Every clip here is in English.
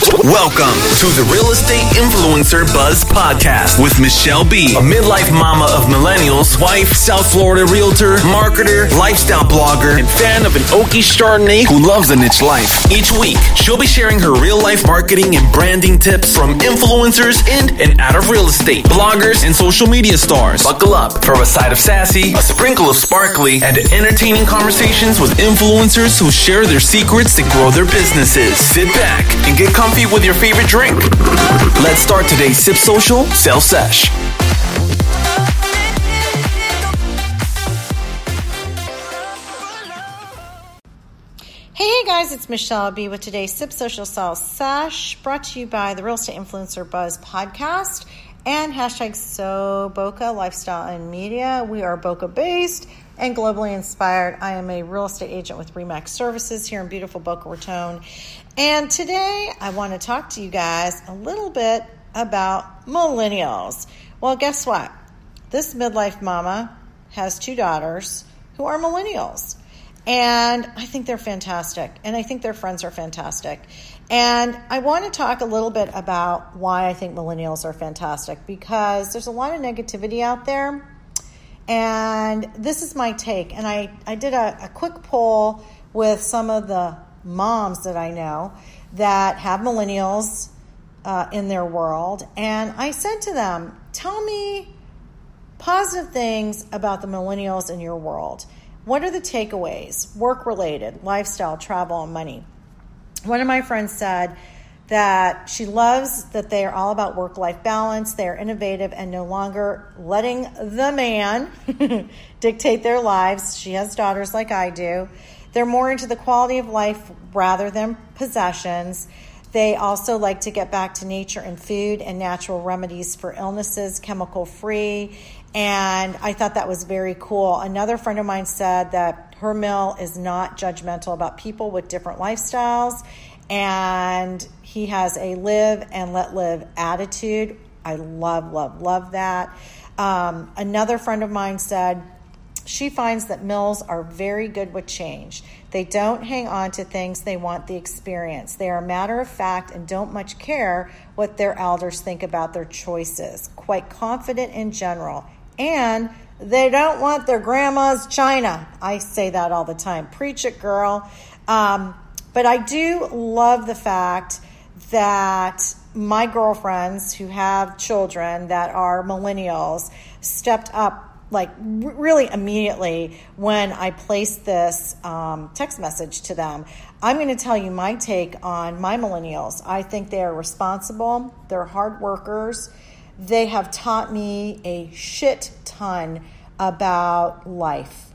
Welcome to the Real Estate Influencer Buzz Podcast with Michele B., a midlife mama of millennials, wife, South Florida realtor, marketer, lifestyle blogger, and fan of an oaky Chardonnay who loves a niche life. Each week, she'll be sharing her real life marketing and branding tips from influencers in and out of real estate, bloggers, and social media stars. Buckle up for a side of sassy, a sprinkle of sparkly, and entertaining conversations with influencers who share their secrets to grow their businesses. Sit back and get comfy with your favorite drink. Let's start today's Sip Social Sell Sesh. Hey guys, it's Michele B with today's Sip Social Sell Sesh, brought to you by the Real Estate Influencer Buzz podcast and hashtag So Boca Lifestyle and Media. We are Boca based and globally inspired. I am a real estate agent with Remax Services here in beautiful Boca Raton. And today I want to talk to you guys a little bit about millennials. Well, guess what? This midlife mama has two daughters who are millennials. And I think they're fantastic. And I think their friends are fantastic. And I want to talk a little bit about why I think millennials are fantastic because there's a lot of negativity out there. And this is my take. And I, I did a, a quick poll with some of the moms that I know that have millennials uh, in their world. And I said to them, Tell me positive things about the millennials in your world. What are the takeaways? Work related, lifestyle, travel, and money. One of my friends said that she loves that they are all about work life balance. They are innovative and no longer letting the man dictate their lives. She has daughters like I do. They're more into the quality of life rather than possessions. They also like to get back to nature and food and natural remedies for illnesses, chemical free. And I thought that was very cool. Another friend of mine said that her mill is not judgmental about people with different lifestyles. And he has a live and let live attitude. I love, love, love that. Um, another friend of mine said, she finds that mills are very good with change. They don't hang on to things, they want the experience. They are matter of fact and don't much care what their elders think about their choices. Quite confident in general. And they don't want their grandma's china. I say that all the time. Preach it, girl. Um, but I do love the fact that my girlfriends who have children that are millennials stepped up like really immediately when I placed this um, text message to them. I'm going to tell you my take on my millennials. I think they are responsible, they're hard workers, they have taught me a shit ton about life.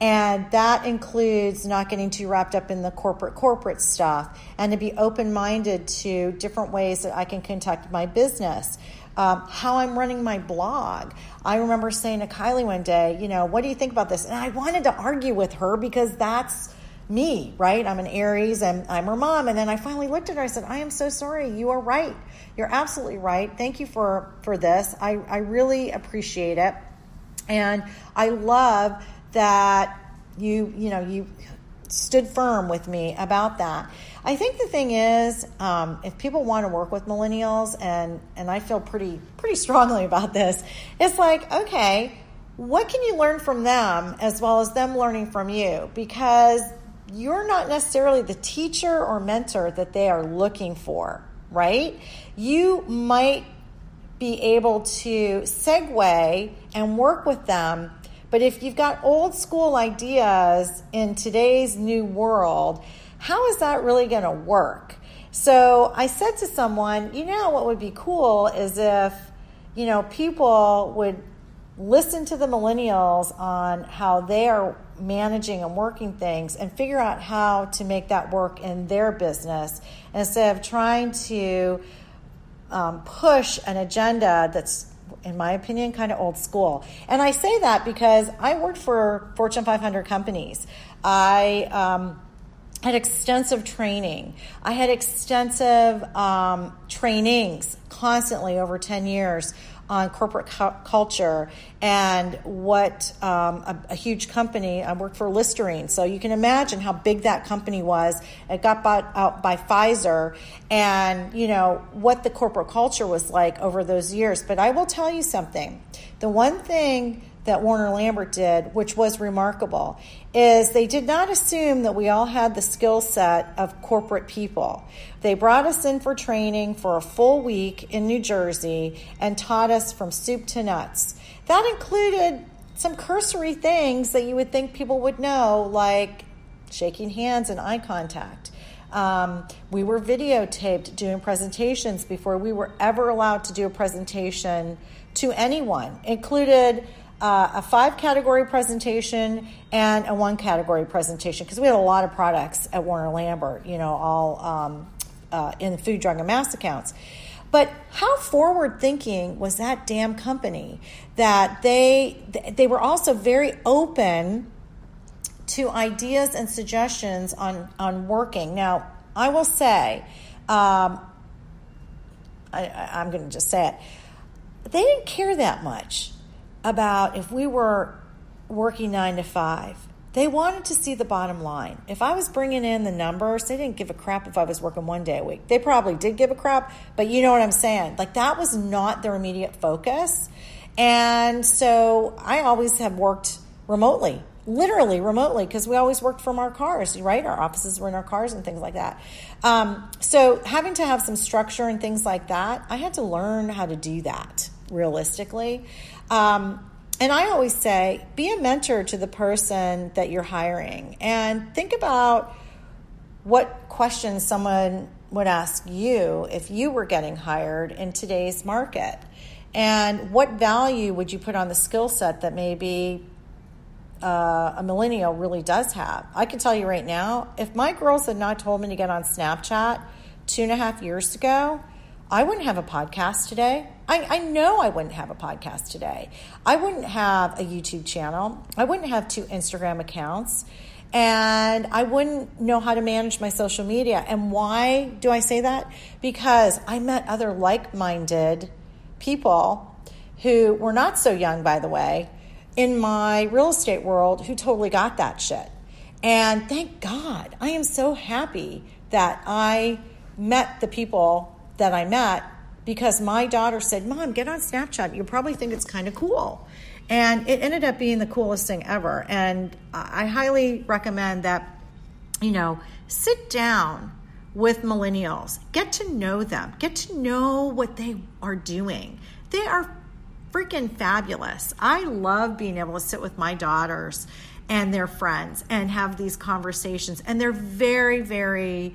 And that includes not getting too wrapped up in the corporate corporate stuff and to be open minded to different ways that I can conduct my business um, how I'm running my blog. I remember saying to Kylie one day, you know, what do you think about this? And I wanted to argue with her because that's me, right? I'm an Aries and I'm her mom. And then I finally looked at her. I said, I am so sorry. You are right. You're absolutely right. Thank you for, for this. I, I really appreciate it. And I love that you, you know, you stood firm with me about that. I think the thing is, um, if people want to work with millennials, and and I feel pretty pretty strongly about this, it's like okay, what can you learn from them as well as them learning from you? Because you're not necessarily the teacher or mentor that they are looking for, right? You might be able to segue and work with them but if you've got old school ideas in today's new world, how is that really going to work? So I said to someone, you know, what would be cool is if, you know, people would listen to the millennials on how they are managing and working things and figure out how to make that work in their business instead of trying to um, push an agenda that's in my opinion, kind of old school. And I say that because I worked for Fortune 500 companies. I um, had extensive training. I had extensive um, trainings constantly over 10 years on corporate cu- culture and what um, a, a, huge company. I worked for Listerine, so you can imagine how big that company was. It got bought out by Pfizer, and you know what the corporate culture was like over those years. But I will tell you something: the one thing that Warner Lambert did, which was remarkable, is they did not assume that we all had the skill set of corporate people. They brought us in for training for a full week in New Jersey and taught us from soup to nuts. That included some cursory things that you would think people would know, like shaking hands and eye contact. Um, we were videotaped doing presentations before we were ever allowed to do a presentation to anyone, included uh, a five category presentation and a one category presentation because we had a lot of products at Warner Lambert, you know, all um, uh, in the food, drug, and mass accounts. But how forward thinking was that damn company that they they were also very open to ideas and suggestions on on working. Now, I will say, um, I, I'm going to just say it, they didn't care that much about if we were working nine to five. They wanted to see the bottom line. If I was bringing in the numbers, they didn't give a crap if I was working one day a week. They probably did give a crap, but you know what I'm saying. Like that was not their immediate focus. And so I always have worked remotely, literally remotely, because we always worked from our cars, right? Our offices were in our cars and things like that. Um, so having to have some structure and things like that, I had to learn how to do that realistically. Um, and I always say, be a mentor to the person that you're hiring and think about what questions someone would ask you if you were getting hired in today's market. And what value would you put on the skill set that maybe uh, a millennial really does have? I can tell you right now, if my girls had not told me to get on Snapchat two and a half years ago, I wouldn't have a podcast today. I, I, know I wouldn't have a podcast today. I wouldn't have a YouTube channel. I wouldn't have two Instagram accounts. And I wouldn't know how to manage my social media. And why do I say that? Because I met other like minded people who were not so young, by the way, in my real estate world who totally got that shit. And thank God, I am so happy that I met the people that I met because my daughter said, Mom, get on Snapchat. You probably think it's kind of cool. And it ended up being the coolest thing ever. And I highly recommend that, you know, sit down with millennials, get to know them, get to know what they are doing. They are freaking fabulous. I love being able to sit with my daughters and their friends and have these conversations. And they're very, very,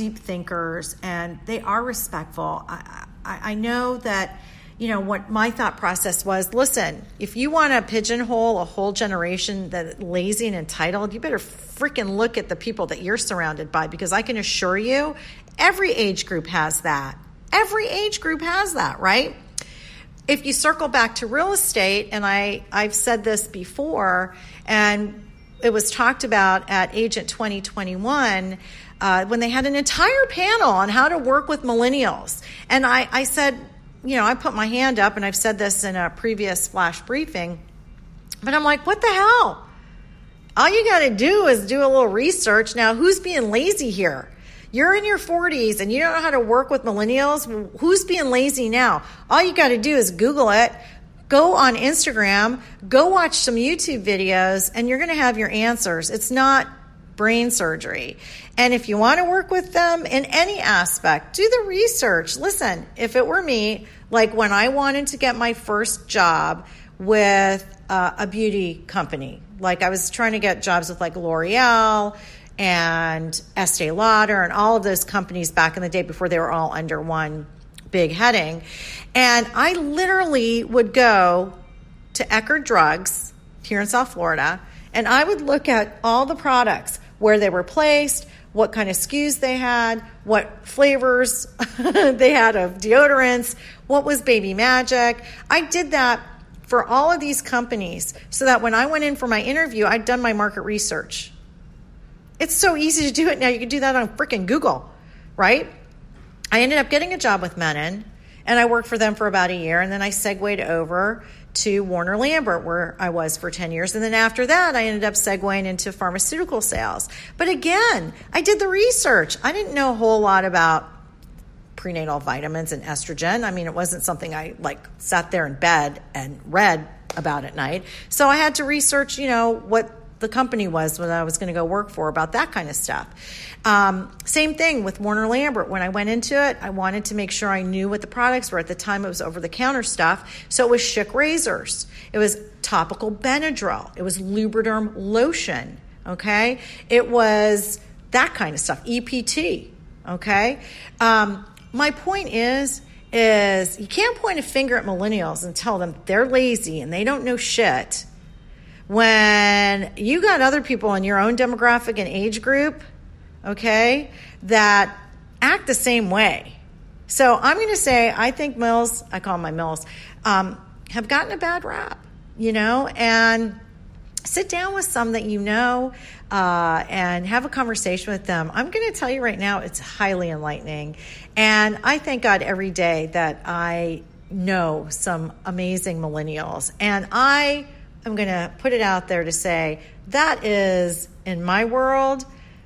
deep thinkers and they are respectful. I, I, I know that you know what my thought process was listen if you want to pigeonhole a whole generation that lazy and entitled you better freaking look at the people that you're surrounded by because i can assure you every age group has that every age group has that right if you circle back to real estate and i i've said this before and it was talked about at agent 2021 uh, when they had an entire panel on how to work with millennials. And I, I said, you know, I put my hand up, and I've said this in a previous flash briefing, but I'm like, what the hell? All you got to do is do a little research. Now, who's being lazy here? You're in your 40s and you don't know how to work with millennials. Who's being lazy now? All you got to do is Google it, go on Instagram, go watch some YouTube videos, and you're going to have your answers. It's not brain surgery. And if you want to work with them in any aspect, do the research. Listen, if it were me, like when I wanted to get my first job with uh, a beauty company, like I was trying to get jobs with like L'Oreal and Estee Lauder and all of those companies back in the day before they were all under one big heading. And I literally would go to Eckerd Drugs here in South Florida and I would look at all the products where they were placed, what kind of SKUs they had, what flavors they had of deodorants, what was baby magic. I did that for all of these companies so that when I went in for my interview, I'd done my market research. It's so easy to do it now. You can do that on freaking Google, right? I ended up getting a job with Mennen And I worked for them for about a year, and then I segued over to Warner Lambert, where I was for 10 years. And then after that, I ended up segueing into pharmaceutical sales. But again, I did the research. I didn't know a whole lot about prenatal vitamins and estrogen. I mean, it wasn't something I like sat there in bed and read about at night. So I had to research, you know, what the company was when I was going to go work for about that kind of stuff. Um, same thing with Warner Lambert. When I went into it, I wanted to make sure I knew what the products were. At the time, it was over the counter stuff. So it was Schick razors, it was topical Benadryl, it was Lubriderm lotion. Okay, it was that kind of stuff. EPT. Okay. Um, my point is, is you can't point a finger at millennials and tell them they're lazy and they don't know shit when you got other people in your own demographic and age group, okay, that act the same way. So I'm going to say I think mills, I call them my mills, um, have gotten a bad rap, you know, and sit down with some that you know uh, and have a conversation with them. I'm going to tell you right now, it's highly enlightening. And I thank God every day that I know some amazing millennials. And I I'm going to put it out there to say that is, in my world,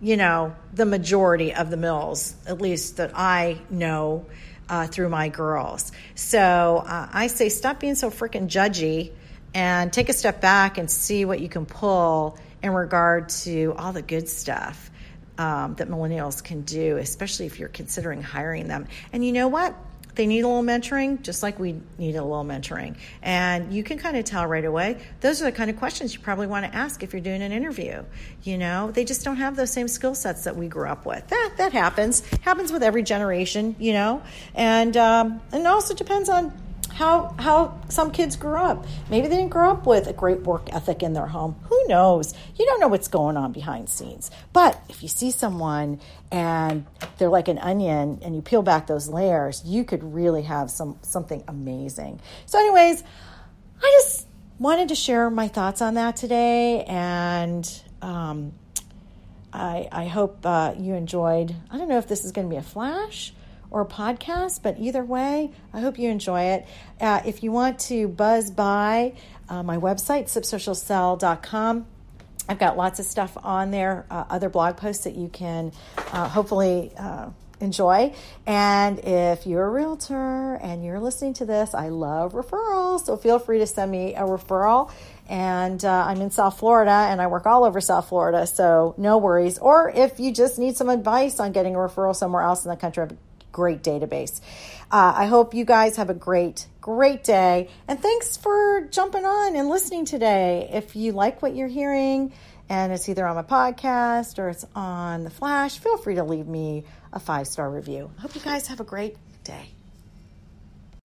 you know, the majority of the mills, at least that I know uh, through my girls. So uh, I say stop being so freaking judgy and take a step back and see what you can pull in regard to all the good stuff. Um, that millennials can do, especially if you're considering hiring them. And you know what? They need a little mentoring, just like we need a little mentoring. And you can kind of tell right away. Those are the kind of questions you probably want to ask if you're doing an interview. You know, they just don't have those same skill sets that we grew up with. That that happens. Happens with every generation. You know, and um, and it also depends on how how some kids grew up. Maybe they didn't grow up with a great work ethic in their home. Who knows? You don't know what's going on behind scenes. But if you see someone and they're like an onion and you peel back those layers, you could really have some something amazing. So anyways, I just wanted to share my thoughts on that today and um, I, I hope uh, you enjoyed. I don't know if this is going to be a flash or podcast, but either way, I hope you enjoy it. Uh, if you want to buzz by uh, my website, sipsocialsell.com, I've got lots of stuff on there, uh, other blog posts that you can uh, hopefully uh, enjoy. And if you're a realtor and you're listening to this, I love referrals. So feel free to send me a referral. And uh, I'm in South Florida and I work all over South Florida. So no worries. Or if you just need some advice on getting a referral somewhere else in the country, great database. Uh, I hope you guys have a great, great day. And thanks for jumping on and listening today. If you like what you're hearing, and it's either on my podcast or it's on the flash, feel free to leave me a five star review. I hope you guys have a great day.